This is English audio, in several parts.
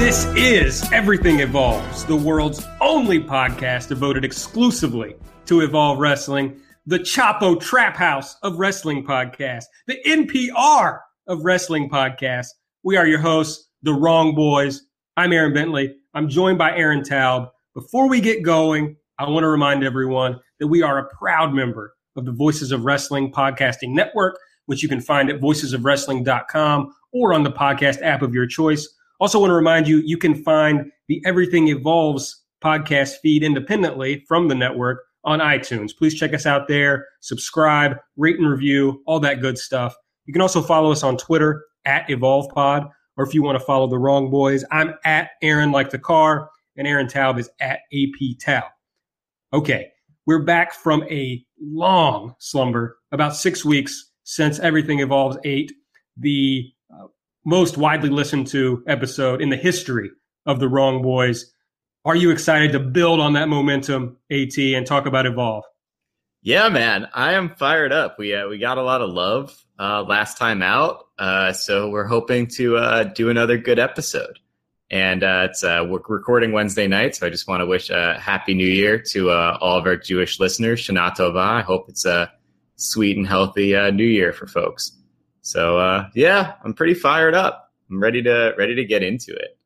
This is Everything Evolves, the world's only podcast devoted exclusively to Evolve Wrestling, the Chapo Trap House of Wrestling Podcast, the NPR of Wrestling Podcast. We are your hosts, the Wrong Boys. I'm Aaron Bentley. I'm joined by Aaron Taub. Before we get going, I want to remind everyone that we are a proud member of the Voices of Wrestling Podcasting Network, which you can find at voicesofwrestling.com or on the podcast app of your choice. Also, want to remind you, you can find the Everything Evolves podcast feed independently from the network on iTunes. Please check us out there, subscribe, rate and review, all that good stuff. You can also follow us on Twitter at EvolvePod, or if you want to follow the wrong boys, I'm at Aaron like the car, and Aaron Taub is at AP Taub. Okay, we're back from a long slumber, about six weeks since Everything Evolves 8. The most widely listened to episode in the history of the Wrong Boys. Are you excited to build on that momentum, AT, and talk about Evolve? Yeah, man, I am fired up. We uh, we got a lot of love uh, last time out, uh, so we're hoping to uh, do another good episode. And uh, it's uh, we're recording Wednesday night, so I just want to wish a happy New Year to all of our Jewish listeners. Shana Tova. I hope it's a sweet and healthy New Year for folks. So uh, yeah, I'm pretty fired up. I'm ready to ready to get into it.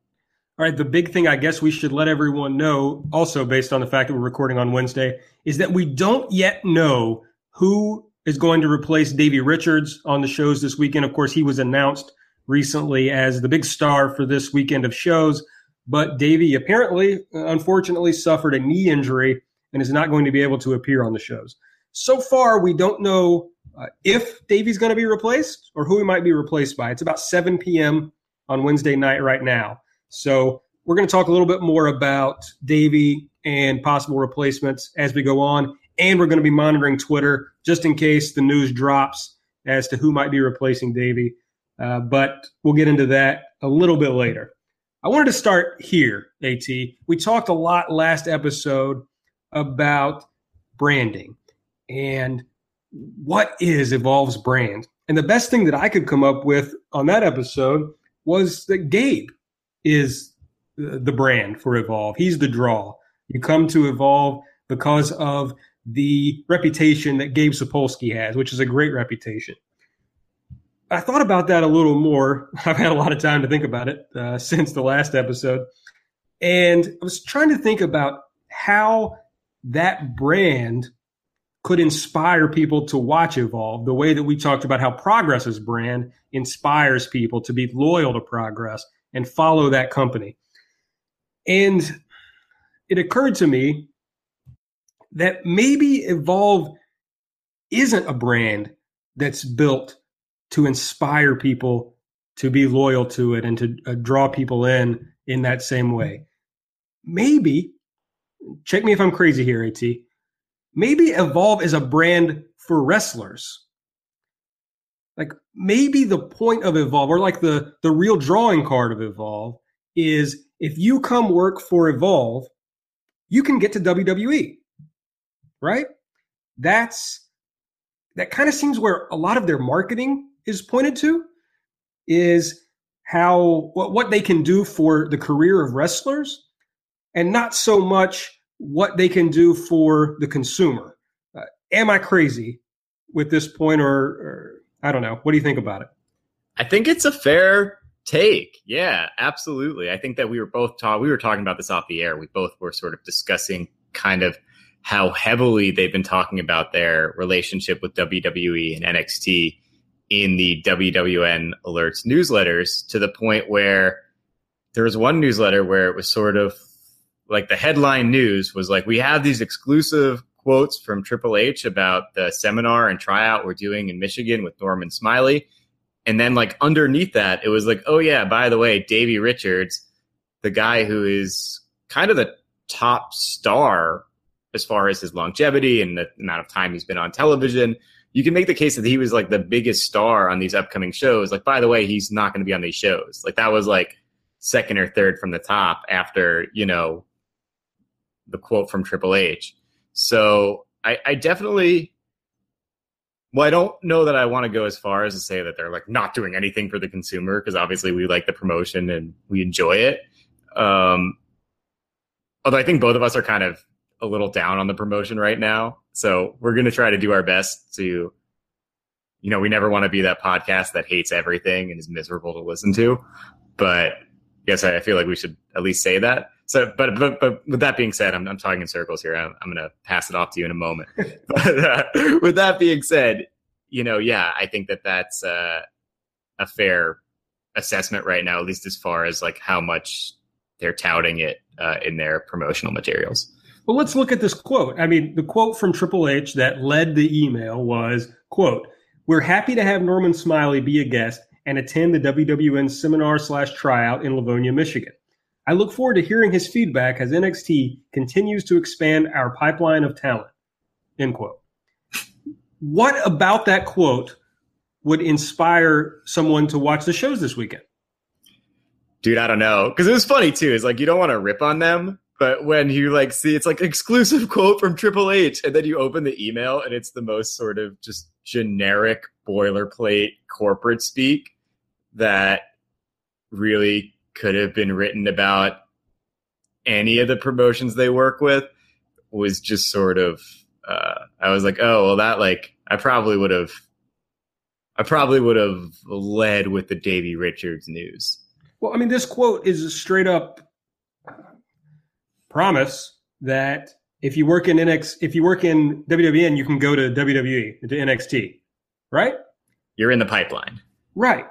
All right, the big thing I guess we should let everyone know, also based on the fact that we're recording on Wednesday, is that we don't yet know who is going to replace Davey Richards on the shows this weekend. Of course, he was announced recently as the big star for this weekend of shows, but Davy apparently, unfortunately, suffered a knee injury and is not going to be able to appear on the shows. So far, we don't know uh, if Davey's going to be replaced or who he might be replaced by. It's about 7 p.m. on Wednesday night right now. So we're going to talk a little bit more about Davey and possible replacements as we go on. And we're going to be monitoring Twitter just in case the news drops as to who might be replacing Davey. Uh, but we'll get into that a little bit later. I wanted to start here, AT. We talked a lot last episode about branding and what is Evolve's brand? And the best thing that I could come up with on that episode was that Gabe is the brand for Evolve. He's the draw. You come to Evolve because of the reputation that Gabe Sapolsky has, which is a great reputation. I thought about that a little more. I've had a lot of time to think about it uh, since the last episode. And I was trying to think about how that brand could inspire people to watch Evolve the way that we talked about how Progress's brand inspires people to be loyal to Progress and follow that company. And it occurred to me that maybe Evolve isn't a brand that's built to inspire people to be loyal to it and to uh, draw people in in that same way. Maybe, check me if I'm crazy here, AT maybe Evolve is a brand for wrestlers. Like maybe the point of Evolve, or like the the real drawing card of Evolve, is if you come work for Evolve, you can get to WWE. Right? That's that kind of seems where a lot of their marketing is pointed to is how what, what they can do for the career of wrestlers and not so much what they can do for the consumer. Uh, am I crazy with this point, or, or I don't know? What do you think about it? I think it's a fair take. Yeah, absolutely. I think that we were both talking. We were talking about this off the air. We both were sort of discussing kind of how heavily they've been talking about their relationship with WWE and NXT in the WWN alerts newsletters to the point where there was one newsletter where it was sort of like the headline news was like, we have these exclusive quotes from Triple H about the seminar and tryout we're doing in Michigan with Norman Smiley. And then like underneath that, it was like, oh yeah, by the way, Davey Richards, the guy who is kind of the top star as far as his longevity and the amount of time he's been on television. You can make the case that he was like the biggest star on these upcoming shows. Like, by the way, he's not going to be on these shows. Like that was like second or third from the top after, you know, the quote from Triple H. So I, I definitely well, I don't know that I want to go as far as to say that they're like not doing anything for the consumer because obviously we like the promotion and we enjoy it. Um, although I think both of us are kind of a little down on the promotion right now. So we're going to try to do our best to, you know, we never want to be that podcast that hates everything and is miserable to listen to. But yes, I feel like we should at least say that. So, but but but with that being said, I'm I'm talking in circles here. I'm, I'm going to pass it off to you in a moment. but uh, with that being said, you know, yeah, I think that that's uh, a fair assessment right now, at least as far as like how much they're touting it uh, in their promotional materials. Well, let's look at this quote. I mean, the quote from Triple H that led the email was, quote, we're happy to have Norman Smiley be a guest and attend the WWN seminar slash tryout in Livonia, Michigan. I look forward to hearing his feedback as NXT continues to expand our pipeline of talent. End quote. What about that quote would inspire someone to watch the shows this weekend? Dude, I don't know. Because it was funny too. It's like you don't want to rip on them, but when you like see it's like exclusive quote from Triple H, and then you open the email and it's the most sort of just generic boilerplate corporate speak that really could have been written about any of the promotions they work with was just sort of uh, I was like, oh well, that like I probably would have I probably would have led with the Davey Richards news. Well, I mean, this quote is a straight up promise that if you work in NX, if you work in WWN, you can go to WWE to NXT, right? You're in the pipeline, right?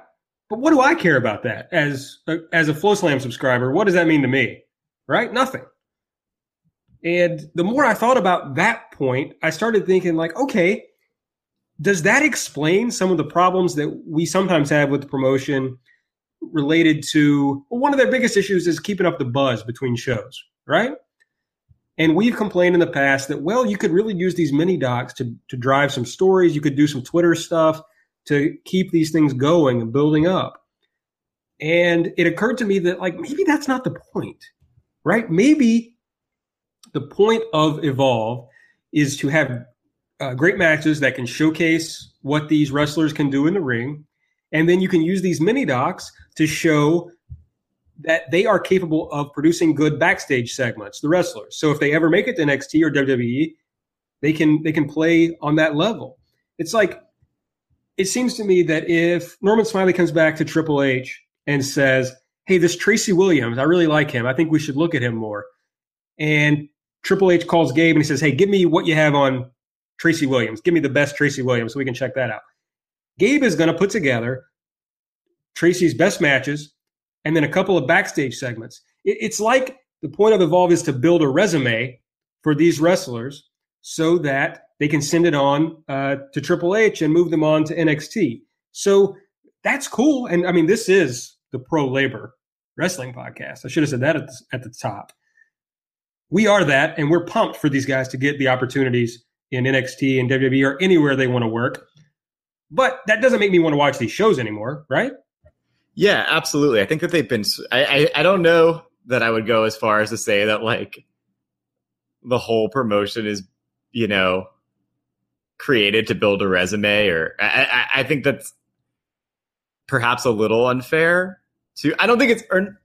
But what do I care about that as a, as a FloSlam subscriber? What does that mean to me? Right? Nothing. And the more I thought about that point, I started thinking like, okay, does that explain some of the problems that we sometimes have with the promotion related to well, one of their biggest issues is keeping up the buzz between shows, right? And we've complained in the past that, well, you could really use these mini docs to, to drive some stories. You could do some Twitter stuff to keep these things going and building up. And it occurred to me that, like, maybe that's not the point, right? Maybe the point of Evolve is to have uh, great matches that can showcase what these wrestlers can do in the ring. And then you can use these mini docs to show that they are capable of producing good backstage segments, the wrestlers. So if they ever make it to NXT or WWE, they can they can play on that level. It's like it seems to me that if Norman Smiley comes back to Triple H and says, Hey, this Tracy Williams, I really like him. I think we should look at him more. And Triple H calls Gabe and he says, Hey, give me what you have on Tracy Williams. Give me the best Tracy Williams so we can check that out. Gabe is going to put together Tracy's best matches and then a couple of backstage segments. It's like the point of Evolve is to build a resume for these wrestlers so that they can send it on uh, to Triple H and move them on to NXT. So that's cool. And I mean, this is the pro labor wrestling podcast. I should have said that at the, at the top. We are that, and we're pumped for these guys to get the opportunities in NXT and WWE or anywhere they want to work. But that doesn't make me want to watch these shows anymore, right? Yeah, absolutely. I think that they've been. I, I, I don't know that I would go as far as to say that like the whole promotion is, you know, created to build a resume or I, I, I think that's perhaps a little unfair to I don't think it's or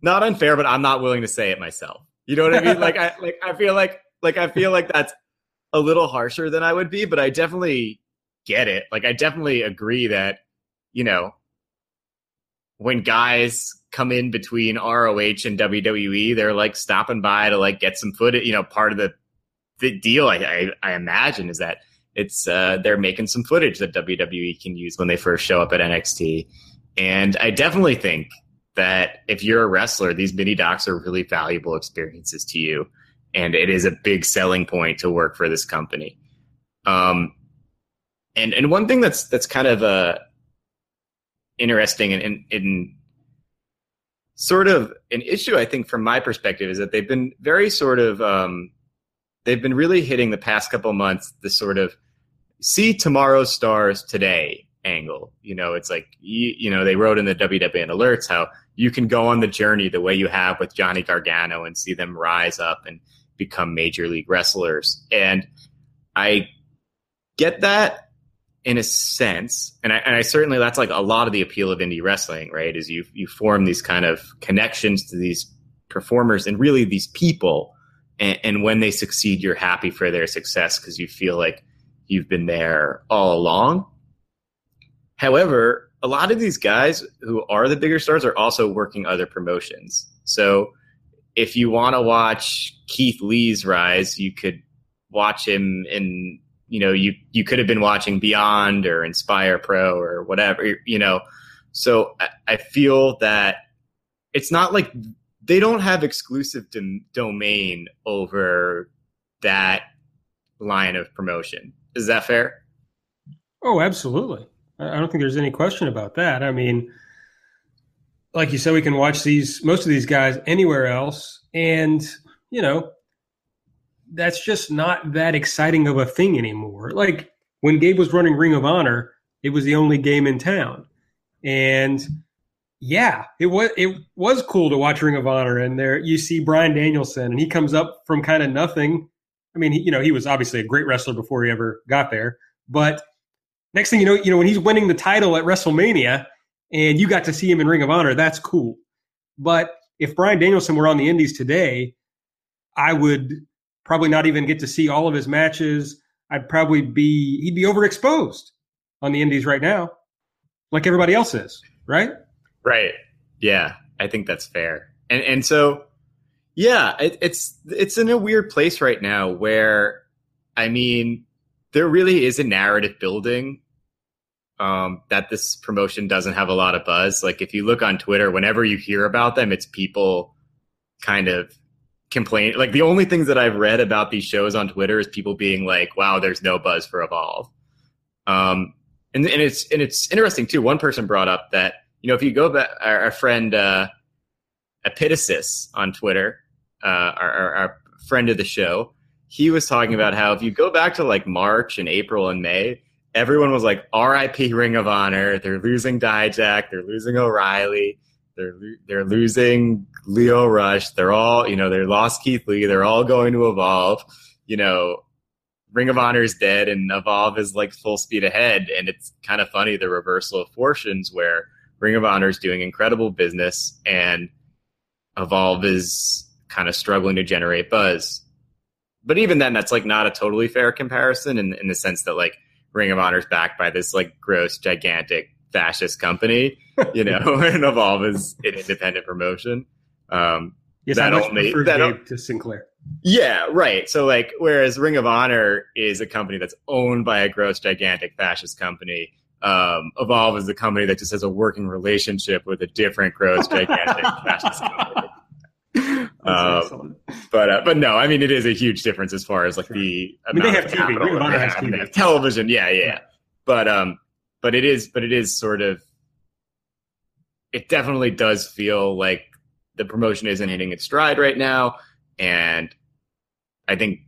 not unfair, but I'm not willing to say it myself. You know what I mean? like I like I feel like like I feel like that's a little harsher than I would be, but I definitely get it. Like I definitely agree that, you know, when guys come in between ROH and WWE, they're like stopping by to like get some footage. You know, part of the the deal I, I, I imagine is that it's uh, they're making some footage that WWE can use when they first show up at NXT. And I definitely think that if you're a wrestler, these mini docs are really valuable experiences to you, and it is a big selling point to work for this company. Um, and and one thing that's that's kind of uh, interesting and in sort of an issue, I think, from my perspective, is that they've been very sort of um, they've been really hitting the past couple months the sort of see tomorrow's stars today angle. You know, it's like you, you know they wrote in the WWN alerts how you can go on the journey the way you have with Johnny Gargano and see them rise up and become major league wrestlers. And I get that in a sense, and I, and I certainly that's like a lot of the appeal of indie wrestling, right? Is you you form these kind of connections to these performers and really these people, and, and when they succeed, you're happy for their success because you feel like you've been there all along. However, a lot of these guys who are the bigger stars are also working other promotions. So if you want to watch Keith Lee's rise, you could watch him in you know you you could have been watching Beyond or Inspire Pro or whatever you know. So I, I feel that it's not like they don't have exclusive dom- domain over that line of promotion. Is that fair? Oh, absolutely. I don't think there's any question about that. I mean, like you said, we can watch these most of these guys anywhere else, and you know, that's just not that exciting of a thing anymore. Like when Gabe was running Ring of Honor, it was the only game in town, and yeah, it was it was cool to watch Ring of Honor, and there you see Bryan Danielson, and he comes up from kind of nothing. I mean, he, you know, he was obviously a great wrestler before he ever got there, but next thing you know, you know, when he's winning the title at WrestleMania and you got to see him in Ring of Honor, that's cool. But if Bryan Danielson were on the Indies today, I would probably not even get to see all of his matches. I'd probably be he'd be overexposed on the Indies right now, like everybody else is, right? Right. Yeah, I think that's fair. And and so yeah, it, it's it's in a weird place right now where I mean there really is a narrative building um, that this promotion doesn't have a lot of buzz. Like if you look on Twitter, whenever you hear about them, it's people kind of complain. Like the only things that I've read about these shows on Twitter is people being like, "Wow, there's no buzz for Evolve." Um, and and it's and it's interesting too. One person brought up that you know if you go back, our, our friend uh, Epitasis on Twitter, uh, our, our, friend of the show, he was talking about how if you go back to like March and April and May, everyone was like, "R.I.P. Ring of Honor." They're losing Dijak. They're losing O'Reilly. They're they're losing Lio Rush. They're all you know. They lost Keith Lee. They're all going to evolve. You know, Ring of Honor is dead, and Evolve is like full speed ahead. And it's kind of funny the reversal of fortunes where Ring of Honor is doing incredible business, and Evolve is kind of struggling to generate buzz but even then, that's like not a totally fair comparison in, in the sense that like Ring of Honor is backed by this like gross, gigantic fascist company, you know, and Evolve is an independent promotion. Um, yes, that only that to Sinclair. Yeah, right. So like, whereas Ring of Honor is a company that's owned by a gross, gigantic fascist company. Um, Evolve is a company that just has a working relationship with a different gross, gigantic fascist company. Um, but uh, but no, I mean it is a huge difference as far as like sure. the I mean, they have TV. Ring of Honor has TV. They have television. Yeah, yeah, yeah. But um, but it is but it is sort of. It definitely does feel like the promotion isn't hitting its stride right now, and I think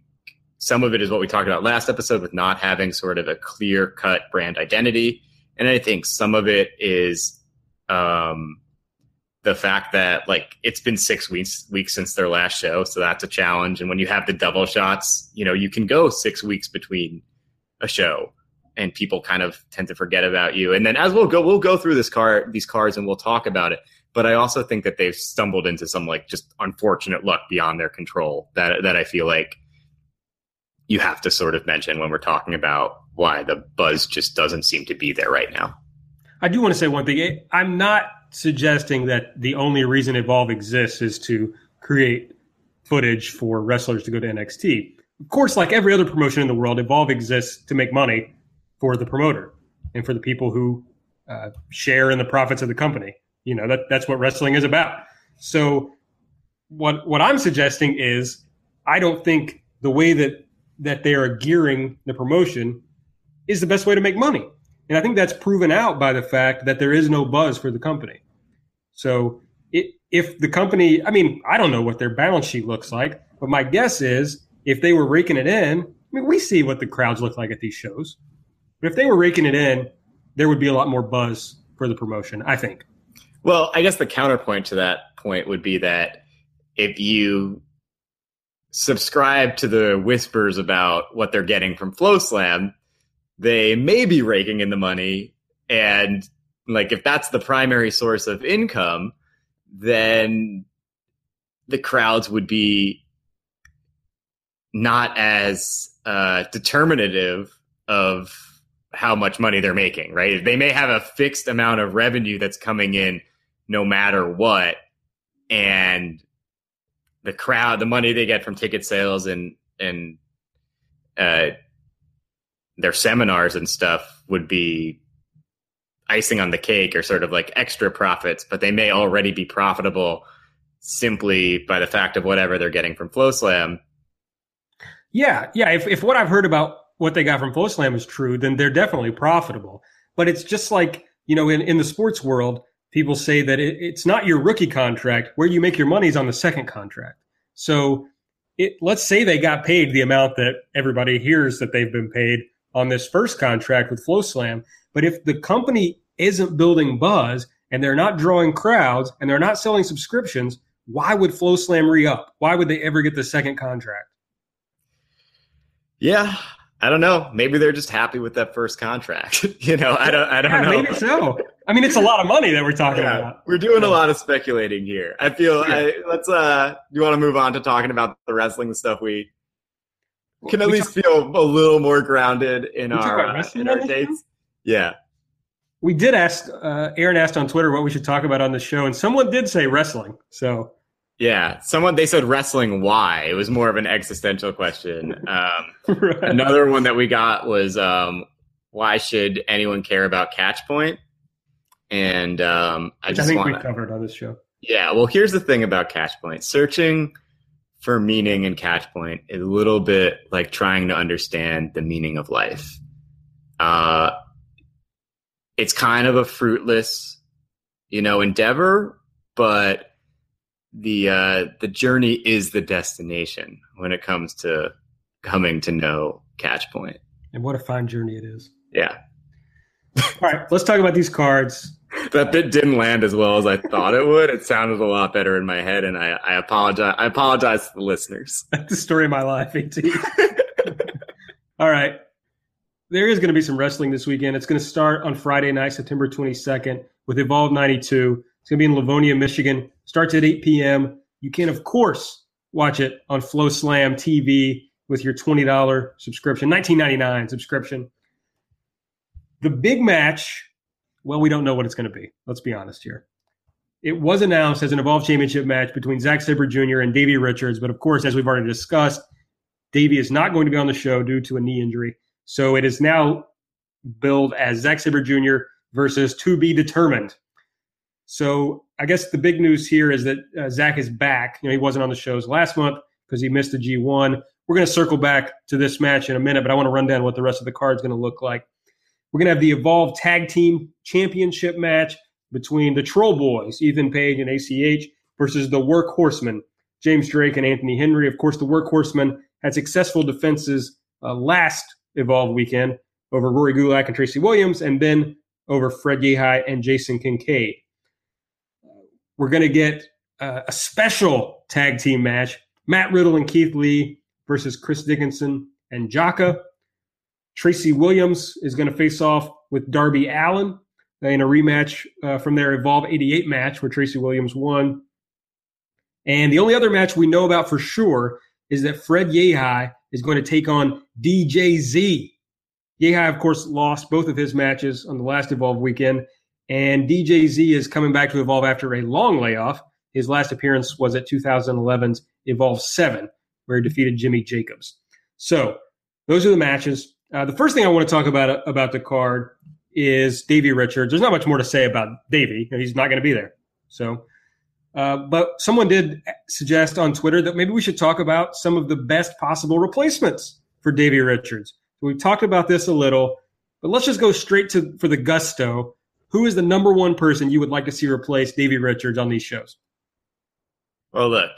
some of it is what we talked about last episode with not having sort of a clear cut brand identity, and I think some of it is um the fact that like it's been six weeks weeks since their last show, so that's a challenge. And when you have the double shots, you know you can go six weeks between a show, and people kind of tend to forget about you. And then as we'll go, we'll go through this car these cards, and we'll talk about it. but I also think that they've stumbled into some like just unfortunate luck beyond their control that that I feel like you have to sort of mention when we're talking about why the buzz just doesn't seem to be there right now. I do want to say one thing. I'm not suggesting that the only reason Evolve exists is to create footage for wrestlers to go to NXT. Of course, like every other promotion in the world, Evolve exists to make money for the promoter and for the people who uh, share in the profits of the company. You know that that's what wrestling is about. So, what what I'm suggesting is, I don't think the way that that they are gearing the promotion is the best way to make money. And I think that's proven out by the fact that there is no buzz for the company. So it, if the company, I mean, I don't know what their balance sheet looks like, but my guess is if they were raking it in, I mean, we see what the crowds look like at these shows. But if they were raking it in, there would be a lot more buzz for the promotion, I think. Well, I guess the counterpoint to that point would be that if you subscribe to the whispers about what they're getting from FloSlam, they may be raking in the money. And like, if that's the primary source of income, then the crowds would be not as uh, determinative of how much money they're making, right? They may have a fixed amount of revenue that's coming in no matter what. And the crowd, the money they get from ticket sales and and uh, their seminars and stuff would be icing on the cake or sort of like extra profits, but they may already be profitable simply by the fact of whatever they're getting from FloSlam. Yeah, yeah. If if what I've heard about what they got from FloSlam is true, then they're definitely profitable. But it's just like you know, in in the sports world, people say that it, it's not your rookie contract where you make your money is on the second contract. So it, let's say they got paid the amount that everybody hears that they've been paid on this first contract with FloSlam. But if the company isn't building buzz and they're not drawing crowds and they're not selling subscriptions, why would FloSlam re up? Why would they ever get the second contract? Yeah, I don't know. Maybe they're just happy with that first contract. you know, I don't. I don't yeah, know. Maybe so. I mean, it's a lot of money that we're talking yeah, about. We're doing a lot of speculating here. I feel. I, let's. Uh, you want to move on to talking about the wrestling stuff we can at we least talk, feel a little more grounded in our uh, in our dates. Yeah. We did ask. Uh, Aaron asked on Twitter what we should talk about on the show, and someone did say wrestling. So yeah, someone they said wrestling. Why? It was more of an existential question. Um, right. Another one that we got was um, why should anyone care about Catch Point? And um, I just I think wanna, we covered on this show. Yeah, well, here's the thing about Catch Point: searching for meaning and Catch Point a little bit like trying to understand the meaning of life. Uh, it's kind of a fruitless, you know, endeavor, but the uh, the journey is the destination when it comes to coming to know catch point. And what a fine journey it is. Yeah. All right, let's talk about these cards. That bit didn't land as well as I thought it would. It sounded a lot better in my head, and I, I apologize. I apologize to the listeners. That's the story of my life, AT. All right. There is going to be some wrestling this weekend. It's going to start on Friday night, September 22nd, with Evolve 92. It's going to be in Livonia, Michigan. Starts at 8 p.m. You can, of course, watch it on FloSlam TV with your $20 subscription, $19.99 subscription. The big match, well, we don't know what it's going to be. Let's be honest here. It was announced as an Evolve Championship match between Zack Sabre Jr. and Davey Richards, but of course, as we've already discussed, Davey is not going to be on the show due to a knee injury. So it is now billed as Zack Sabre Jr. versus to be determined so I guess the big news here is that uh, Zack is back. You know, he wasn't on the shows last month because he missed the G1. We're going to circle back to this match in a minute, but I want to run down what the rest of the card is going to look like. We're going to have the Evolve Tag Team Championship match between the Troll Boys, Ethan Page and ACH, versus the Workhorsemen, James Drake and Anthony Henry. Of course, the Workhorsemen had successful defenses uh, last Evolve weekend over Rory Gulak and Tracy Williams, and then over Fred Yehi and Jason Kincaid. We're going to get uh, a special tag team match Matt Riddle and Keith Lee versus Chris Dickinson and Jaka. Tracy Williams is going to face off with Darby Allin in a rematch uh, from their Evolve 88 match where Tracy Williams won. And the only other match we know about for sure is that Fred Yehi is going to take on DJZ. Yehi, of course, lost both of his matches on the last Evolve weekend, and DJZ is coming back to Evolve after a long layoff. His last appearance was at 2011's Evolve 7, where he defeated Jimmy Jacobs. So those are the matches. Uh, the first thing I want to talk about about the card is Davey Richards. There's not much more to say about Davey. He's not going to be there. So, uh, but someone did suggest on Twitter that maybe we should talk about some of the best possible replacements for Davey Richards. We've talked about this a little, but let's just go straight to for the gusto. Who is the number one person you would like to see replace Davey Richards on these shows? Well, look,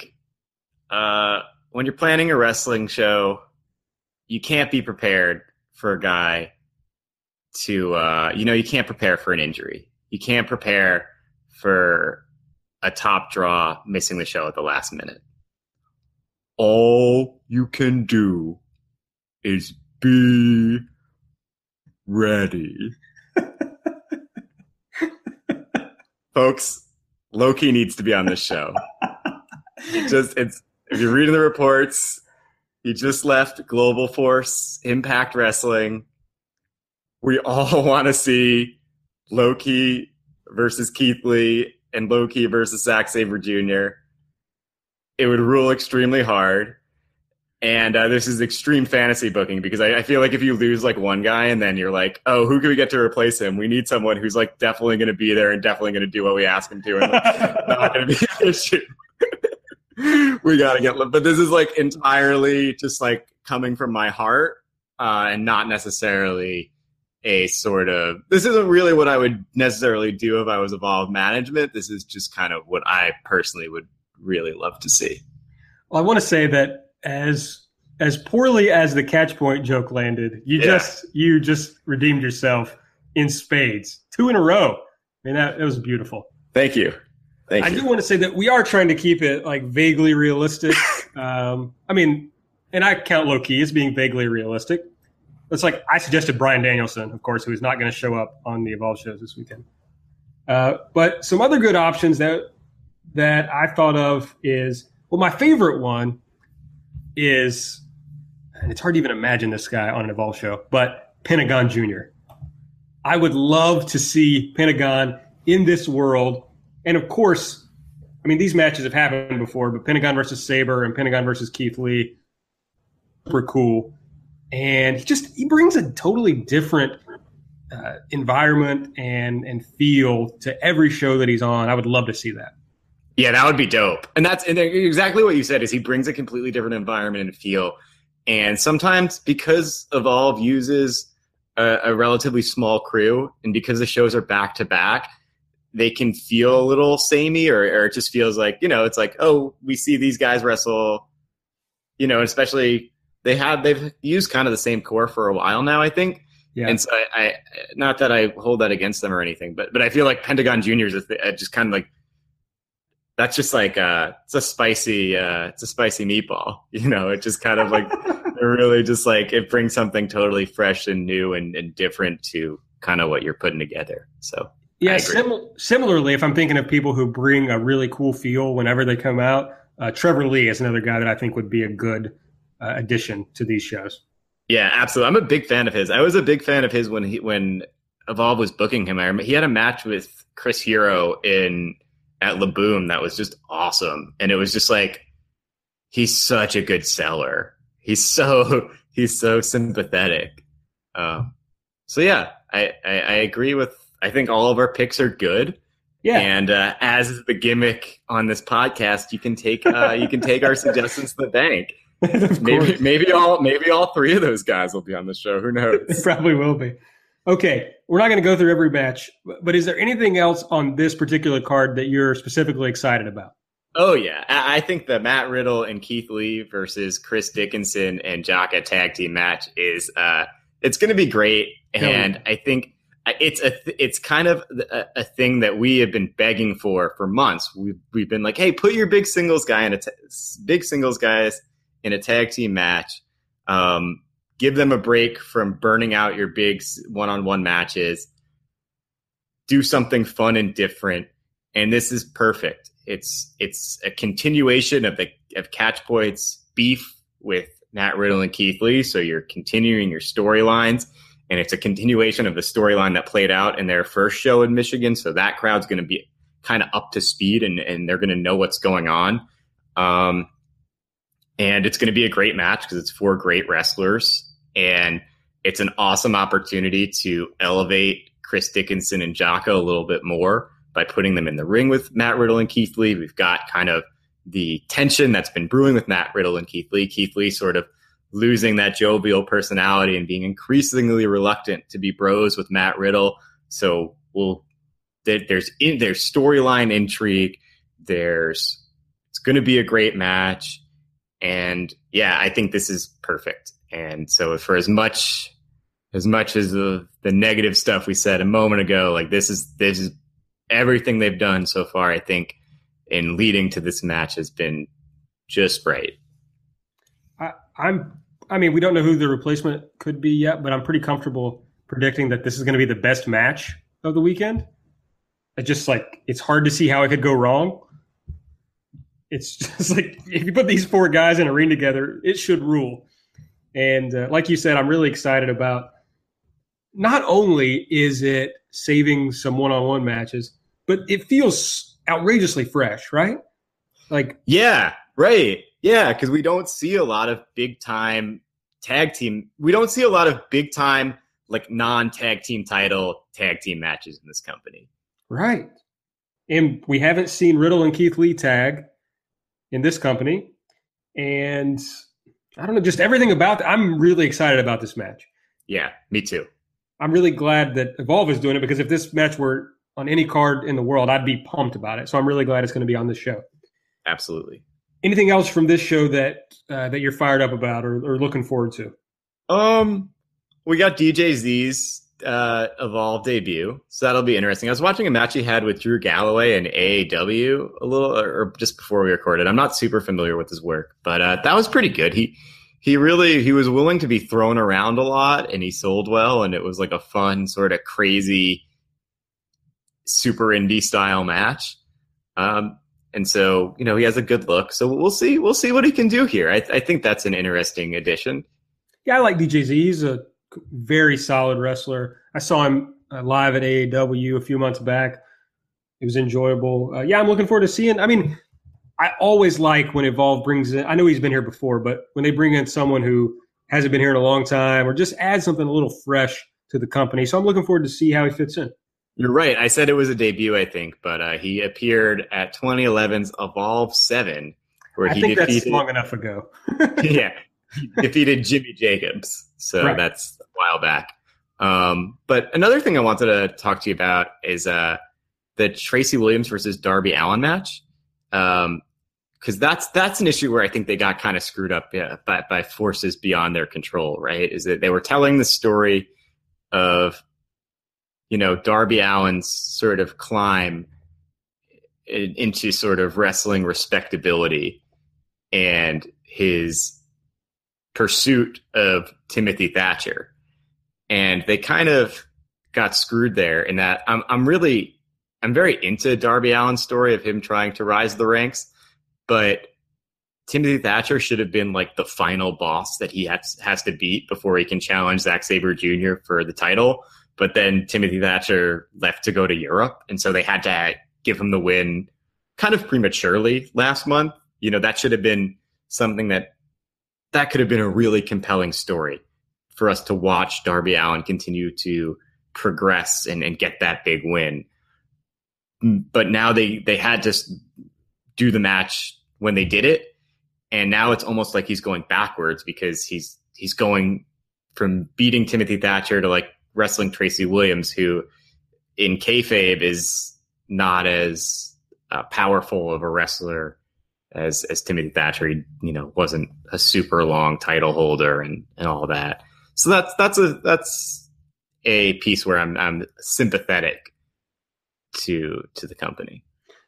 uh, when you're planning a wrestling show, you can't be prepared for a guy to uh, you know you can't prepare for an injury. You can't prepare for a top draw missing the show at the last minute. All you can do is be ready. Folks Low Ki needs to be on this show. Just it's if you're reading the reports he just left global force impact wrestling we all want to see Low Ki versus Keith Lee and Low Ki versus Zack Sabre Jr. It would rule extremely hard. And uh, this is extreme fantasy booking because I, I, feel like if you lose like one guy and then you're like, oh, who can we get to replace him? We need someone who's like definitely going to be there and definitely going to do what we ask him to, and like, not going to be an issue. we got to get, but this is like entirely just like coming from my heart uh, and not necessarily a sort of this isn't really what I would necessarily do if I was Evolve management. This is just kind of what I personally would really love to see. Well, I want to say that as as poorly as the catch point joke landed, you yeah. just you just redeemed yourself in spades, two in a row. I mean that, that was beautiful. Thank you. Thank I you. do want to say that we are trying to keep it like vaguely realistic. um, I mean, and I count Low Ki as being vaguely realistic it's like I suggested Bryan Danielson, of course, who is not going to show up on the Evolve shows this weekend. Uh, but some other good options that that I thought of is well, my favorite one is, and it's hard to even imagine this guy on an Evolve show, but Pentagon Jr. I would love to see Pentagon in this world, and of course, I mean these matches have happened before, but Pentagon versus Sabre and Pentagon versus Keith Lee, super cool and he just he brings a totally different uh, environment and and feel to every show that he's on. I would love to see that. Yeah, that would be dope. And that's and exactly what you said. Is he brings a completely different environment and feel. And sometimes because Evolve uses a, a relatively small crew, and because the shows are back to back, they can feel a little samey, or, or it just feels like you know, it's like oh, we see these guys wrestle. You know, especially they have they've used kind of the same core for a while now, I think. Yeah. And so I, I, not that I hold that against them or anything, but but I feel like Pentagon Juniors is just kind of like that's just like uh it's a spicy uh it's a spicy meatball, you know. It just kind of like really just like it brings something totally fresh and new and, and different to kind of what you're putting together. So yeah, sim- similarly, if I'm thinking of people who bring a really cool feel whenever they come out, uh, Trevor Lee is another guy that I think would be a good uh, addition to these shows. Yeah, absolutely. I'm a big fan of his. I was a big fan of his when he when Evolve was booking him. I remember he had a match with Chris Hero in at La Boom that was just awesome, and it was just like he's such a good seller. He's so he's so sympathetic. Um, so yeah, I, I, I agree with. I think all of our picks are good. Yeah. And uh, as the gimmick on this podcast, you can take uh, you can take our suggestions to the bank. maybe maybe all maybe all three of those guys will be on the show. Who knows? probably will be. Okay, we're not going to go through every match, but is there anything else on this particular card that you're specifically excited about? Oh yeah, I think the Matt Riddle and Keith Lee versus Chris Dickinson and Jaka tag team match is uh, it's going to be great, and I think it's a it's kind of a, a, thing that we have been begging for for months. We've we've been like, hey, put your big singles guy in a big singles guys in a tag team match. Um, give them a break from burning out your big one on one matches. do something fun and different. And this is perfect. It's it's a continuation of the of Catch Point's beef with Matt Riddle and Keith Lee. So you're continuing your storylines, and it's a continuation of the storyline that played out in their first show in Michigan. So that crowd's going to be kind of up to speed, and and they're going to know what's going on. Um, and it's going to be a great match because it's four great wrestlers, and it's an awesome opportunity to elevate Chris Dickinson and Jaka a little bit more by putting them in the ring with Matt Riddle and Keith Lee. We've got kind of the tension that's been brewing with Matt Riddle and Keith Lee. Keith Lee sort of losing that jovial personality and being increasingly reluctant to be bros with Matt Riddle. So we'll there's in there's storyline intrigue. There's it's going to be a great match, and yeah, I think this is perfect. And so for as much as much as the the negative stuff we said a moment ago, like this is this is everything they've done so far. I think in leading to this match has been just right. I, I'm. I mean, we don't know who the replacement could be yet, but I'm pretty comfortable predicting that this is going to be the best match of the weekend. It's just like it's hard to see how it could go wrong. It's just like if you put these four guys in a ring together, it should rule. And uh, like you said, I'm really excited about. Not only is it saving some one-on-one matches, but it feels outrageously fresh, right? Like, yeah, right, yeah, because we don't see a lot of big time tag team. We don't see a lot of big time like non tag team title tag team matches in this company. Right. And we haven't seen Riddle and Keith Lee tag in this company. And I don't know, just everything about that. I'm really excited about this match. Yeah, me too. I'm really glad that Evolve is doing it because if this match were on any card in the world, I'd be pumped about it. So I'm really glad it's going to be on this show. Absolutely. Anything else from this show that uh, that you're fired up about or, or looking forward to? Um, we got DJ Z's uh, Evolve debut, so that'll be interesting. I was watching a match he had with Drew Galloway and AAW a little, or just before we recorded. I'm not super familiar with his work, but uh, that was pretty good. He he really he was willing to be thrown around a lot, and he sold well, and it was like a fun sort of crazy, super indie style match. Um, and so you know he has a good look. So we'll see we'll see what he can do here. I, I think that's an interesting addition. Yeah, I like DJZ. He's a very solid wrestler. I saw him uh, live at AAW a few months back. It was enjoyable. Uh, yeah, I'm looking forward to seeing. I mean, I always like when Evolve brings in. I know he's been here before, but when they bring in someone who hasn't been here in a long time, or just add something a little fresh to the company. So I'm looking forward to see how he fits in. You're right. I said it was a debut, I think, but uh, he appeared at 2011's Evolve Seven, where I he think defeated. That's long enough ago. yeah, he defeated Jimmy Jacobs. So right. that's a while back. Um, but another thing I wanted to talk to you about is uh, the Tracy Williams versus Darby Allin match. Um, because that's that's an issue where I think they got kind of screwed up yeah, by, by forces beyond their control. Right? Is that they were telling the story of you know Darby Allin's sort of climb into sort of wrestling respectability and his pursuit of Timothy Thatcher. And they kind of got screwed there in that I'm, I'm really, I'm very into Darby Allin's story of him trying to rise the ranks, but Timothy Thatcher should have been like the final boss that he has, has to beat before he can challenge Zack Sabre Jr. for the title. But then Timothy Thatcher left to go to Europe. And so they had to give him the win kind of prematurely last month. You know, that should have been something that that could have been a really compelling story for us to watch Darby Allin continue to progress and, and get that big win. Mm, but now they they had to do the match when they did it, and now it's almost like he's going backwards because he's he's going from beating Timothy Thatcher to like wrestling Tracy Williams, who in kayfabe is not as uh, powerful of a wrestler as as Timothy Thatcher. He, you know, wasn't a super long title holder and and all that. So that's that's a that's a piece where I'm I'm sympathetic to to the company.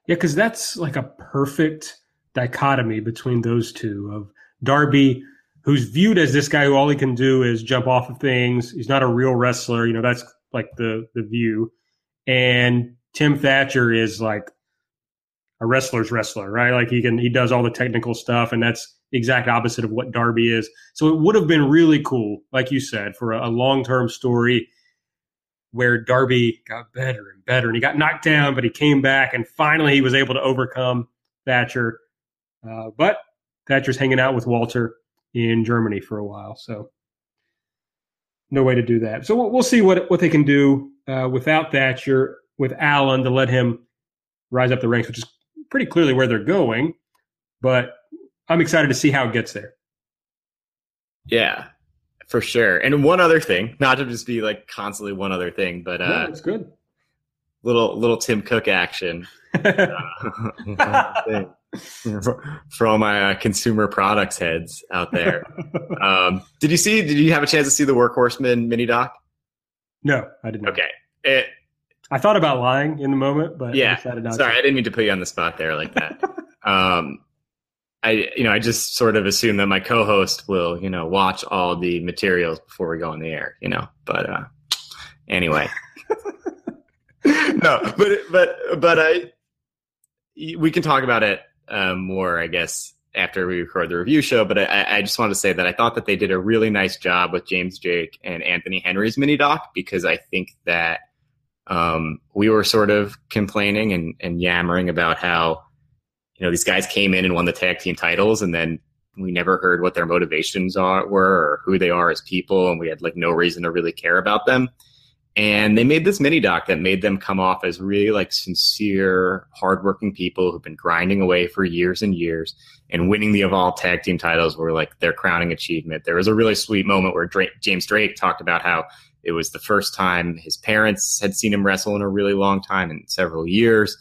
Yeah, because that's like a perfect dichotomy between those two of Darby, who's viewed as this guy who all he can do is jump off of things. He's not a real wrestler. You know, that's like the the view. and Tim Thatcher is like a wrestler's wrestler, right? Like he can he does all the technical stuff, and that's the exact opposite of what Darby is. So it would have been really cool, like you said, for a, a long term story where Darby got better and better, and he got knocked down, but he came back, and finally he was able to overcome Thatcher. Uh, but Thatcher's hanging out with Walter in Germany for a while, so no way to do that. So we'll, we'll see what what they can do uh, without Thatcher with Allin to let him rise up the ranks, which is pretty clearly where they're going. But I'm excited to see how it gets there. Yeah, for sure. And one other thing, not to just be like constantly one other thing, but uh, yeah, it's good. Little little Tim Cook action. Uh, for all my uh, consumer products heads out there. um, did you see? Did you have a chance to see the Workhorsemen mini doc? No, I did not. Okay. It, I thought about lying in the moment, but yeah. I Sorry, I didn't mean to put you on the spot there like that. um, I, you know, I just sort of assume that my co-host will, you know, watch all the materials before we go on the air, you know. But uh, anyway, no, but but but I, we can talk about it um, more, I guess, after we record the review show. But I, I just wanted to say that I thought that they did a really nice job with James Drake and Anthony Henry's mini doc because I think that um, we were sort of complaining and, and yammering about how you know these guys came in and won the tag team titles, and then we never heard what their motivations are were or who they are as people, and we had like no reason to really care about them. And they made this mini doc that made them come off as really like sincere, hardworking people who've been grinding away for years and years and winning the Evolve tag team titles were like their crowning achievement. There was a really sweet moment where James Drake talked about how it was the first time his parents had seen him wrestle in a really long time in several years.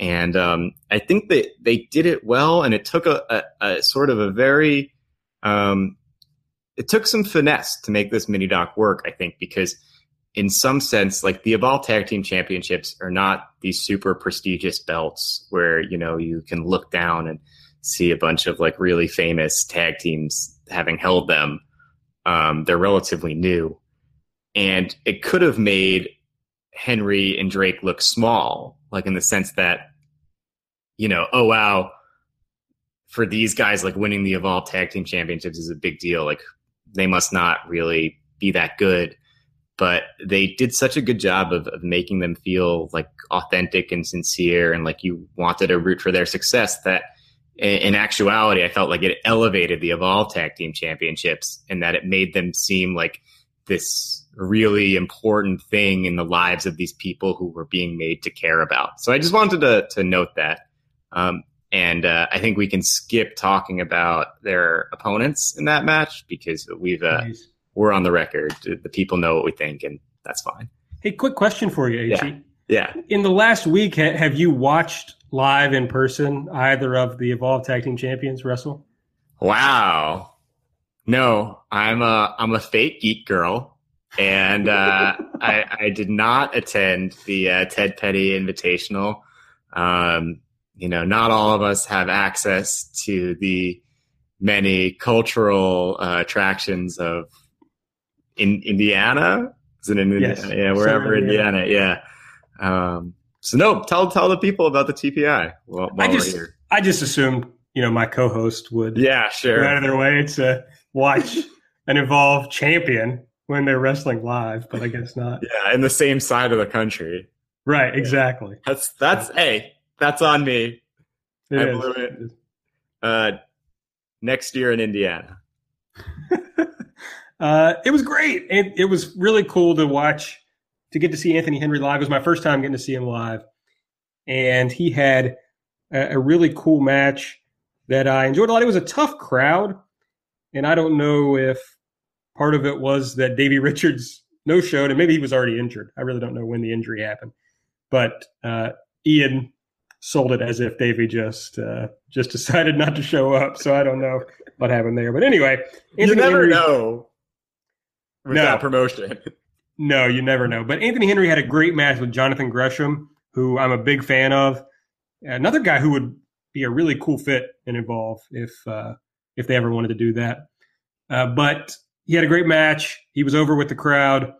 And um, I think that they did it well, and it took a, a, a sort of a very, um, it took some finesse to make this mini doc work. I think because in some sense, like the Evolve Tag Team Championships are not these super prestigious belts where, you know, you can look down and see a bunch of like really famous tag teams having held them. Um, they're relatively new. And it could have made Henry and Drake look small, like in the sense that, you know, oh wow, for these guys, like winning the Evolve Tag Team Championships is a big deal. Like they must not really be that good but they did such a good job of, of making them feel like authentic and sincere and like you wanted to root for their success that in, actuality i felt like it elevated the evolve tag team championships and that it made them seem like this really important thing in the lives of these people who were being made to care about. So i just wanted to, to note that. Um, and uh, I think we can skip talking about their opponents in that match because we've uh, nice we're on the record. The people know what we think, and that's fine. Hey, quick question for you, Yeah. yeah. In the last week, ha- have you watched live in person either of the Evolve Tag Team Champions wrestle? Wow. No, I'm a I'm a fake geek girl, and uh, I, I did not attend the uh, Ted Petty Invitational. Um, you know, not all of us have access to the many cultural uh, attractions of in Indiana. Is it in Indiana? Yes. Yeah, wherever Indiana. Indiana. Yeah. Um, so no, tell tell the people about the TPI. Well, I just I just assumed you know my co-host would yeah sure go out of their way to watch an evolved champion when they're wrestling live, but I guess not. Yeah, in the same side of the country. Right. Exactly. That's that's hey, that's on me. It I blew it. Uh, next year in Indiana. Uh, it was great. It, it was really cool to watch, to get to see Anthony Henry live. It was my first time getting to see him live. And he had a, a really cool match that I enjoyed a lot. It was a tough crowd. And I don't know if part of it was that Davey Richards no showed, and maybe he was already injured. I really don't know when the injury happened. But uh, Ian sold it as if Davey just uh, just decided not to show up. So I don't know what happened there. But anyway, Anthony you never Henry, know with no. that promotion. No, you never know. But Anthony Henry had a great match with Jonathan Gresham, who I'm a big fan of. Another guy who would be a really cool fit and Evolve if uh, if they ever wanted to do that. Uh, but he had a great match. He was over with the crowd.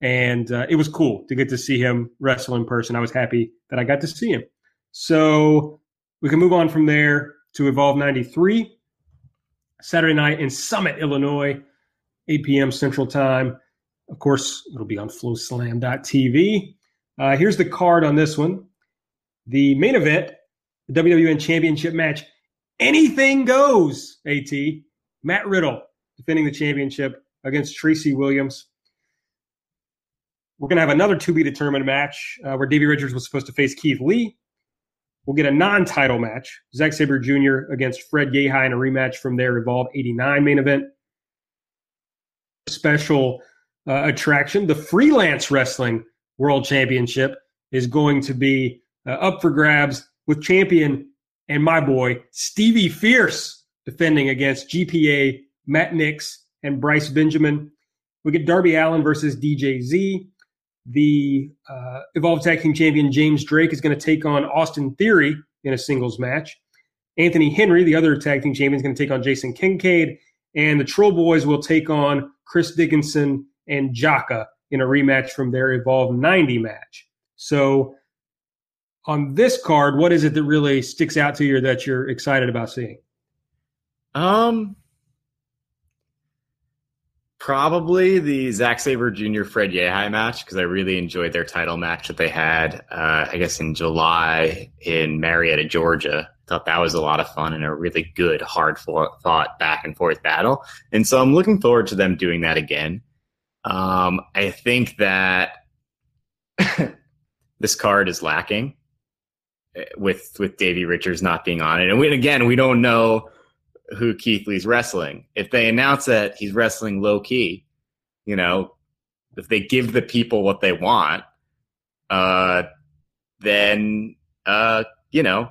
and uh, it was cool to get to see him wrestle in person. I was happy that I got to see him. So we can move on from there to Evolve 93, Saturday night in Summit, Illinois, 8 p.m. Central Time. Of course, it'll be on FloSlam.tv. Uh, here's the card on this one. The main event, the WWN Championship match. Anything goes, AT. Matt Riddle defending the championship against Tracy Williams. We're going to have another to be determined match uh, where Davey Richards was supposed to face Keith Lee. We'll get a non title match Zack Sabre Jr. against Fred Yehi in a rematch from their Evolve 89 main event. Special uh, attraction the Freelance Wrestling World Championship is going to be uh, up for grabs with champion and my boy Stevie Fierce defending against GPA, Matt Nix, and Bryce Benjamin. We get Darby Allin versus DJZ. The uh, Evolve Tag Team Champion James Drake is going to take on Austin Theory in a singles match. Anthony Henry, the other tag team champion, is going to take on Jason Kincaid. And the Troll Boys will take on Chris Dickinson and Jaka in a rematch from their Evolve 90 match. So, on this card, what is it that really sticks out to you that you're excited about seeing? Um, Probably the Zack Sabre Jr. Fred Yehi match because I really enjoyed their title match that they had, uh, I guess, in July in Marietta, Georgia. Thought that was a lot of fun and a really good, hard fought back and forth battle. And so I'm looking forward to them doing that again. Um, I think that this card is lacking eh, with with Davey Richards not being on it. And we, again, we don't know who Keith Lee's wrestling. If they announce that he's wrestling Low Ki, you know, if they give the people what they want, uh, then uh, you know,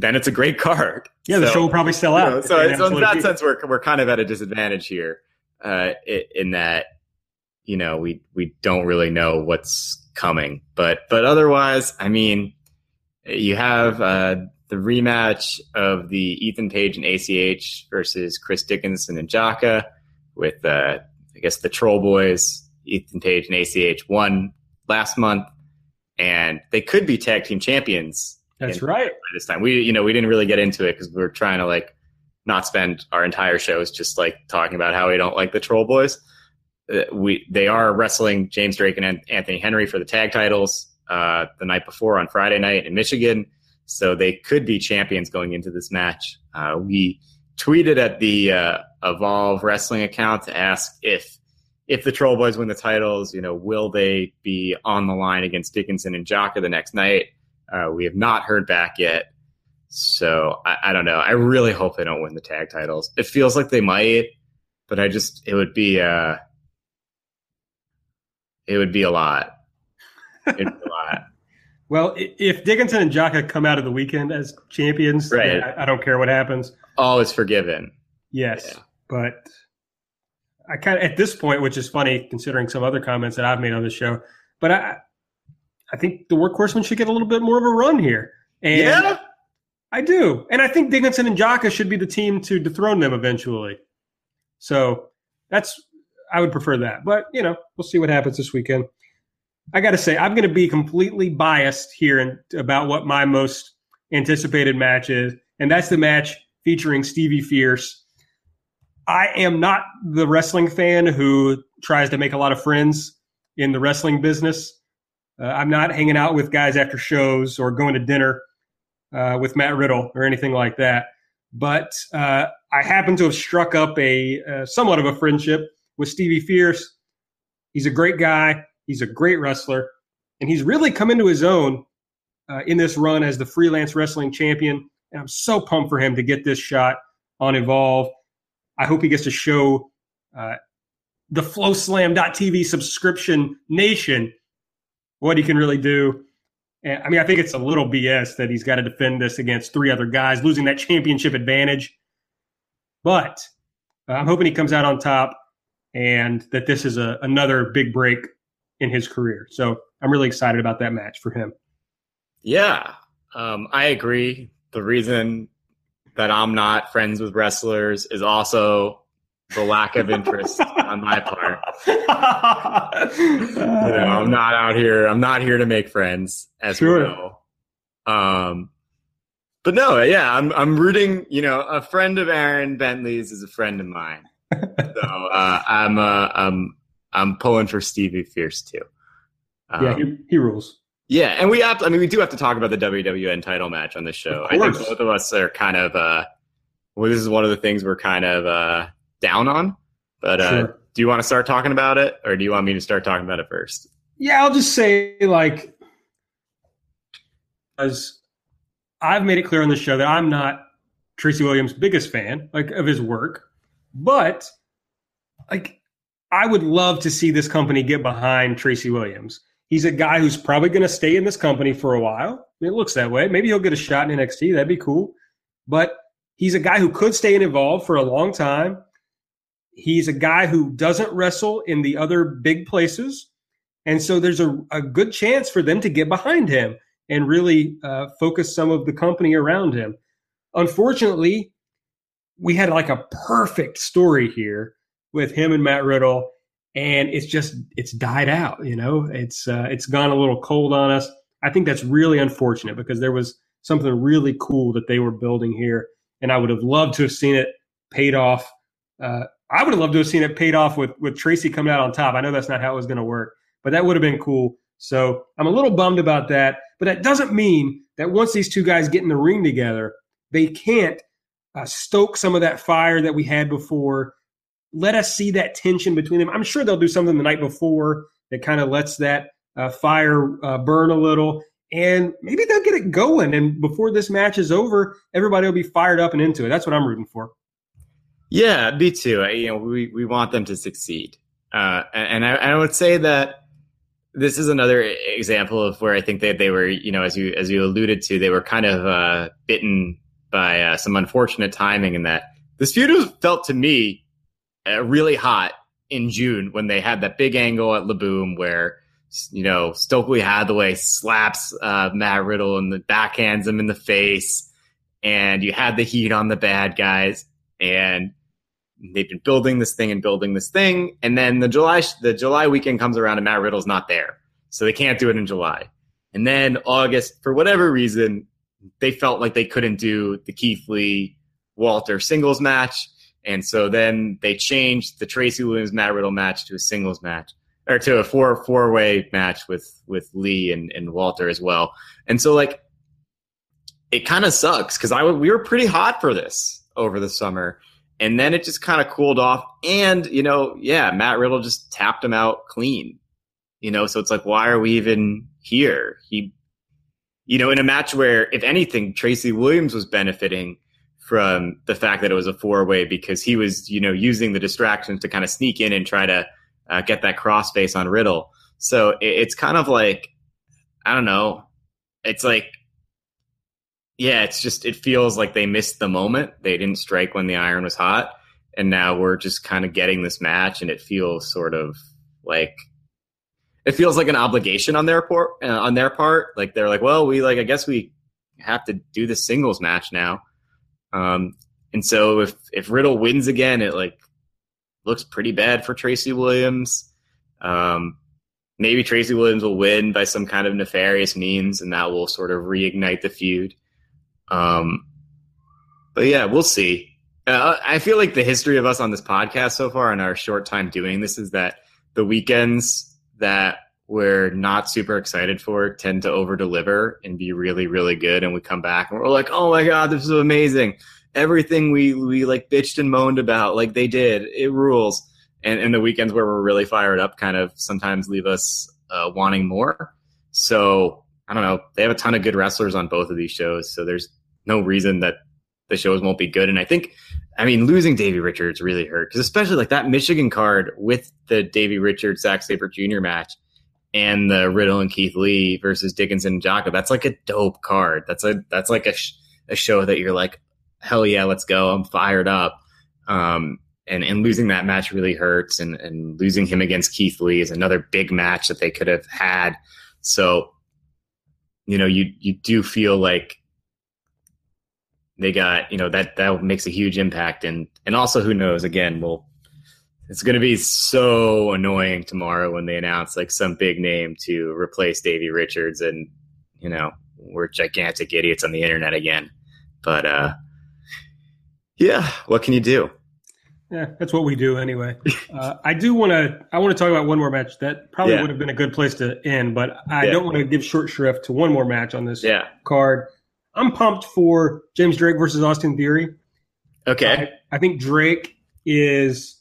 then it's a great card. Yeah, the so, show will probably sell out. You know, so, so in that sense, we're we're kind of at a disadvantage here, uh, in that you know we we don't really know what's coming, but but otherwise, I mean, you have uh, the rematch of the Ethan Page and ACH versus Chris Dickinson and Jaka with, uh, I guess, the Troll Boys, Ethan Page and ACH won last month, and they could be tag team champions. That's right. This time, we you know we didn't really get into it because we are trying to like not spend our entire shows just like talking about how we don't like the Troll Boys. Uh, we they are wrestling James Drake and Anthony Henry for the tag titles uh, the night before on Friday night in Michigan. So they could be champions going into this match. Uh, we tweeted at the uh, Evolve Wrestling account to ask if if the Troll Boys win the titles, you know, will they be on the line against Dickinson and Jaka the next night? Uh, we have not heard back yet. So I, I, don't know. I really hope they don't win the tag titles. It feels like they might, but I just it would be uh it would be a lot. It'd be a lot. Well, if Dickinson and Jaka come out of the weekend as champions, right. I, I don't care what happens. All is forgiven. Yes, yeah. but I kind of at this point, which is funny considering some other comments that I've made on the show, but I, I think the workhorsemen should get a little bit more of a run here. And yeah, I do, and I think Dickinson and Jaka should be the team to dethrone them eventually. So that's I would prefer that, but you know, we'll see what happens this weekend. I got to say, I'm going to be completely biased here in, about what my most anticipated match is, and that's the match featuring Stevie Fierce. I am not the wrestling fan who tries to make a lot of friends in the wrestling business. Uh, I'm not hanging out with guys after shows or going to dinner uh, with Matt Riddle or anything like that. But uh, I happen to have struck up a uh, somewhat of a friendship with Stevie Fierce. He's a great guy. He's a great wrestler, and he's really come into his own uh, in this run as the freelance wrestling champion. And I'm so pumped for him to get this shot on Evolve. I hope he gets to show uh, the FloSlam.tv subscription nation what he can really do. And, I mean, I think it's a little BS that he's got to defend this against three other guys, losing that championship advantage. But uh, I'm hoping he comes out on top and that this is a, another big break in his career. So I'm really excited about that match for him. Yeah, um, I agree. The reason that I'm not friends with wrestlers is also the lack of interest on my part. you know, I'm not out here. I'm not here to make friends, as sure. we know. Um, but no, yeah, I'm I'm rooting. You know, a friend of Aaron Bentley's is a friend of mine, so uh, I'm uh, I'm I'm pulling for Stevie Fierce too. Um, yeah, he, he rules. Yeah, and we have. To, I mean, we do have to talk about the WWN title match on the show. I think both of us are kind of. Uh, well, this is one of the things we're kind of uh, down on. But uh, sure. do you want to start talking about it, or do you want me to start talking about it first? Yeah, I'll just say like, as I've made it clear on the show that I'm not Tracy Williams' biggest fan, like of his work, but like I would love to see this company get behind Tracy Williams. He's a guy who's probably going to stay in this company for a while. It looks that way. Maybe he'll get a shot in NXT. That'd be cool. But he's a guy who could stay in Evolve for a long time. He's a guy who doesn't wrestle in the other big places. And so there's a, a good chance for them to get behind him and really uh, focus some of the company around him. Unfortunately, we had like a perfect story here with him and Matt Riddle, and it's just it's died out. You know, it's uh, it's gone a little cold on us. I think that's really unfortunate because there was something really cool that they were building here, and I would have loved to have seen it paid off. Uh, I would have loved to have seen it paid off with with Tracy coming out on top. I know that's not how it was going to work, but that would have been cool. So I'm a little bummed about that. But that doesn't mean that once these two guys get in the ring together, they can't uh, stoke some of that fire that we had before. Let us see that tension between them. I'm sure they'll do something the night before that kind of lets that uh, fire uh, burn a little. And maybe they'll get it going. And before this match is over, everybody will be fired up and into it. That's what I'm rooting for. Yeah, me too. I, you know, we, we want them to succeed. Uh, and I, I would say that this is another example of where I think that they were, you know, as you as you alluded to, they were kind of uh, bitten by uh, some unfortunate timing in that this feud felt to me uh, really hot in June when they had that big angle at La Boom where you know Stokely Hathaway slaps uh, Matt Riddle and the backhands him in the face, and you had the heat on the bad guys, and they've been building this thing and building this thing, and then the July the July weekend comes around and Matt Riddle's not there, so they can't do it in July. And then August, for whatever reason, they felt like they couldn't do the Keith Lee Walter singles match, and so then they changed the Tracy Williams Matt Riddle match to a singles match or to a four four way match with with Lee and, and Walter as well. And so like it kind of sucks because I we were pretty hot for this over the summer and then it just kind of cooled off. And, you know, yeah, Matt Riddle just tapped him out clean. You know, so it's like, why are we even here? He, you know, in a match where, if anything, Tracy Williams was benefiting from the fact that it was a four way because he was, you know, using the distractions to kind of sneak in and try to uh, get that crossface on Riddle. So it, it's kind of like, I don't know. It's like yeah, it's just it feels like they missed the moment. They didn't strike when the iron was hot, and now we're just kind of getting this match, and it feels sort of like it feels like an obligation on their part. Uh, on their part, like they're like, well, we like I guess we have to do the singles match now. Um, and so if if Riddle wins again, it like looks pretty bad for Tracy Williams. Um, maybe Tracy Williams will win by some kind of nefarious means, and that will sort of reignite the feud. Um, but yeah, we'll see. Uh, I feel like the history of us on this podcast so far in our short time doing this is that the weekends that we're not super excited for tend to over deliver and be really, really good. And we come back and we're like, oh my God, this is amazing. Everything we, we like bitched and moaned about, like they did, it rules. And, and the weekends where we're really fired up kind of sometimes leave us uh, wanting more. So I don't know. They have a ton of good wrestlers on both of these shows. So there's no reason that the shows won't be good. And I think, I mean, losing Davey Richards really hurt because especially like that Michigan card with the Davey Richards Zack Sabre Jr. match and the Riddle and Keith Lee versus Dickinson and Jaka. That's like a dope card. That's a that's like a sh- a show that you're like, hell yeah, let's go. I'm fired up. Um, and and losing that match really hurts. And and losing him against Keith Lee is another big match that they could have had. So, you know, you you do feel like they got you know that that makes a huge impact and and also who knows again we'll it's going to be so annoying tomorrow when they announce like some big name to replace Davey Richards, and you know we're gigantic idiots on the internet again. But uh, yeah, what can you do? Yeah, that's what we do anyway. Uh, I do want to. I want to talk about one more match. That probably Yeah. would have been a good place to end, but I Yeah. don't want to give short shrift to one more match on this Yeah. card. I'm pumped for James Drake versus Austin Theory. Okay. I, I think Drake is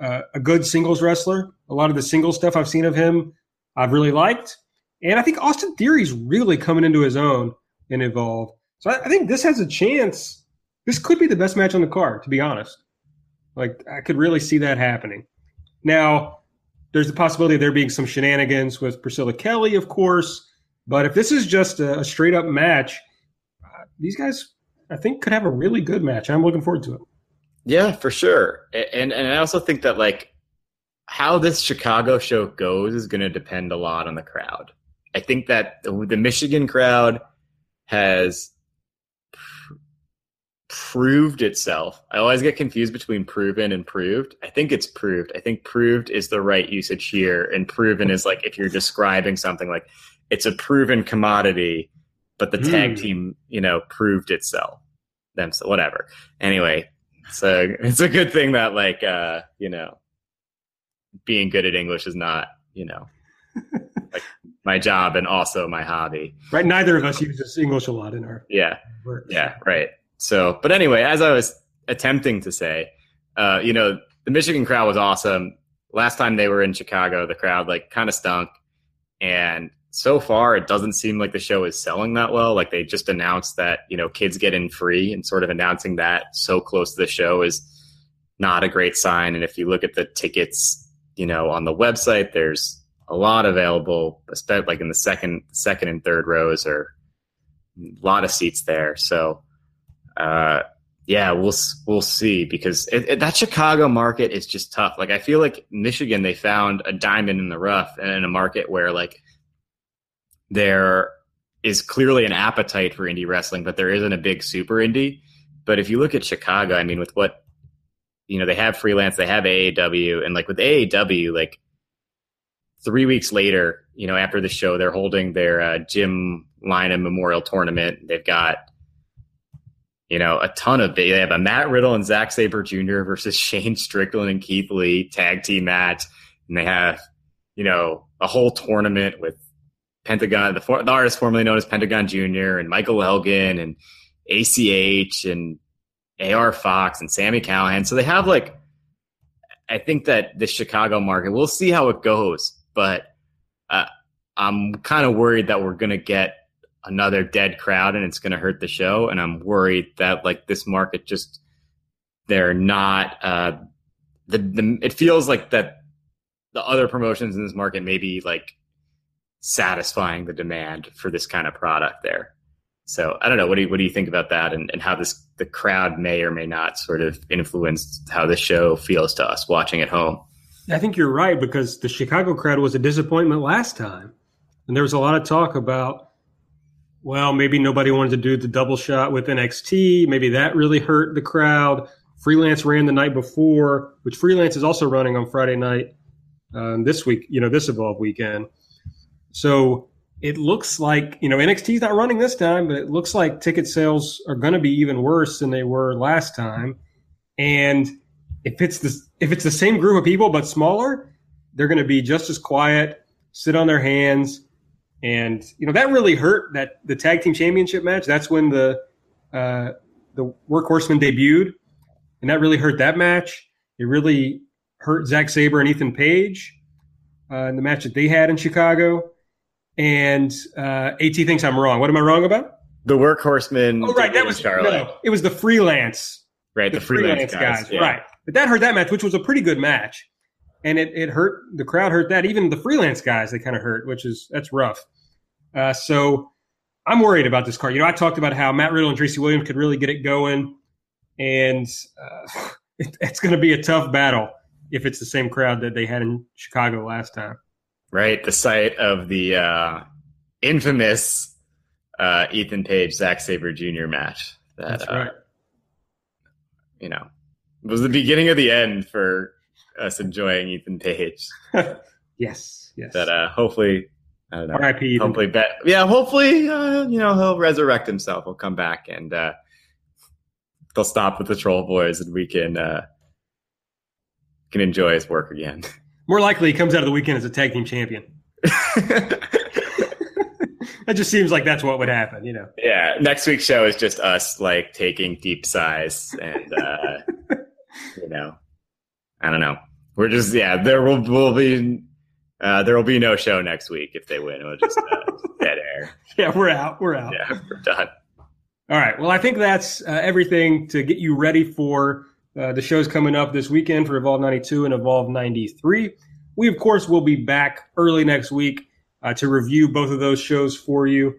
uh, a good singles wrestler. A lot of the singles stuff I've seen of him, I've really liked, and I think Austin Theory's really coming into his own and Evolve. So I, I think this has a chance. This could be the best match on the card, to be honest. Like I could really see that happening. Now, there's the possibility of there being some shenanigans with Priscilla Kelly, of course. But if this is just a, a straight up match, these guys, I think, could have a really good match. I'm looking forward to it. Yeah, for sure. And and I also think that like how this Chicago show goes is going to depend a lot on the crowd. I think that the, Michigan crowd has pr- proved itself. I always get confused between proven and proved. I think it's proved. I think proved is the right usage here, and proven is like if you're describing something like it's a proven commodity, but the tag Hmm. team, you know, proved itself. Them so whatever. Anyway, so it's a good thing that like uh, you know, being good at English is not, you know, like my job and also my hobby. Right? Neither of us uses English a lot in our Yeah. work. Yeah, right. So, but anyway, as I was attempting to say, uh, you know, the Michigan crowd was awesome. Last time they were in Chicago, the crowd like kind of stunk. And so far, it doesn't seem like the show is selling that well. Like they just announced that, you know, kids get in free and sort of announcing that so close to the show is not a great sign. And if you look at the tickets, you know, on the website, there's a lot available, especially like in the second, second and third rows or a lot of seats there. So, uh, yeah, we'll we'll see because it, it, that Chicago market is just tough. Like I feel like Michigan, they found a diamond in the rough, and in a market where like there is clearly an appetite for indie wrestling, but there isn't a big super indie. But if you look at Chicago, I mean, with what you know, they have freelance, they have AAW, and like with AAW, like three weeks later, you know, after the show, they're holding their uh, Jim Lynam Memorial Tournament. They've got, you know, a ton of they have a Matt Riddle and Zack Sabre Jr. versus Shane Strickland and Keith Lee tag team match, and they have, you know, a whole tournament with Pentagon, the, for, the artist formerly known as Pentagon Jr. and Michael Elgin and ACH and AR Fox and Sami Callihan. So they have like, I think that the Chicago market, we'll see how it goes, but uh, I'm kind of worried that we're going to get another dead crowd and it's going to hurt the show. And I'm worried that like this market just, they're not, uh, the, the, it feels like that the other promotions in this market may be like satisfying the demand for this kind of product there. So I don't know. What do you, what do you think about that and, and how this, the crowd may or may not sort of influence how the show feels to us watching at home? I think you're right because the Chicago crowd was a disappointment last time. And there was a lot of talk about, well, maybe nobody wanted to do the double shot with NXT. Maybe that really hurt the crowd. Freelance ran the night before, which Freelance is also running on Friday night um, this week, you know, this Evolve weekend. So it looks like, you know, NXT's not running this time, but it looks like ticket sales are going to be even worse than they were last time. And if it's the if it's the same group of people but smaller, they're going to be just as quiet, sit on their hands, and you know that really hurt that the tag team championship match. That's when the uh, the workhorsemen debuted, and that really hurt that match. It really hurt Zack Sabre and Ethan Page uh, in the match that they had in Chicago. And uh, At thinks I'm wrong. What am I wrong about? The workhorsemen. Oh, right, that was Charlotte. no, it was the freelance right. The, freelance, guys, yeah. right? But that hurt that match, which was a pretty good match, and it, it hurt the crowd. Hurt that even the freelance guys they kind of hurt, which is that's rough. Uh, so I'm worried about this card. You know, I talked about how Matt Riddle and Tracy Williams could really get it going, and uh, it, it's going to be a tough battle if it's the same crowd that they had in Chicago last time. Right, the site of the uh, infamous uh, Ethan Page Zack Sabre Jr. match. That, That's uh, right. you know, was the beginning of the end for us enjoying Ethan Page. yes, yes. That uh, hopefully, I don't know. R.I.P. Hopefully, bet. Yeah, hopefully, uh, you know, he'll resurrect himself. He'll come back and uh, they'll stop with the Troll Boys, and we can uh, can enjoy his work again. More likely, he comes out of the weekend as a tag team champion. that just seems like that's what would happen, you know. Yeah, next week's show is just us like taking deep sighs and uh you know, I don't know. We're just yeah, there will will be uh there will be no show next week if they win. It'll just uh, dead air. Yeah, we're out. We're out. Yeah, we're done. All right. Well, I think that's uh, everything to get you ready for uh, the shows coming up this weekend for Evolve 92 and Evolve 93. We, of course, will be back early next week uh, to review both of those shows for you.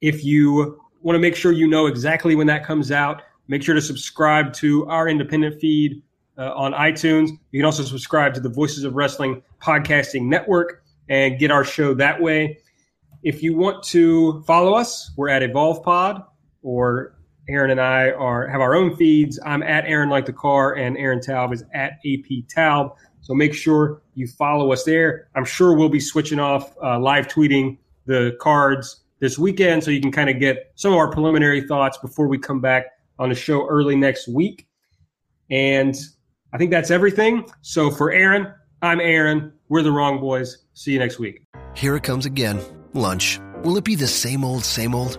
If you want to make sure you know exactly when that comes out, make sure to subscribe to our independent feed uh, on iTunes. You can also subscribe to the Voices of Wrestling podcasting network and get our show that way. If you want to follow us, we're at Evolve Pod, or Aaron and I are have our own feeds. I'm at Aaron like the car, and Aaron Taub is at AP Taub. So make sure you follow us there. I'm sure we'll be switching off uh, live tweeting the cards this weekend, so you can kind of get some of our preliminary thoughts before we come back on the show early next week. And I think that's everything. So for Aaron, I'm Aaron. We're the Wrong Boys. See you next week. Here it comes again. Lunch. Will it be the same old, same old?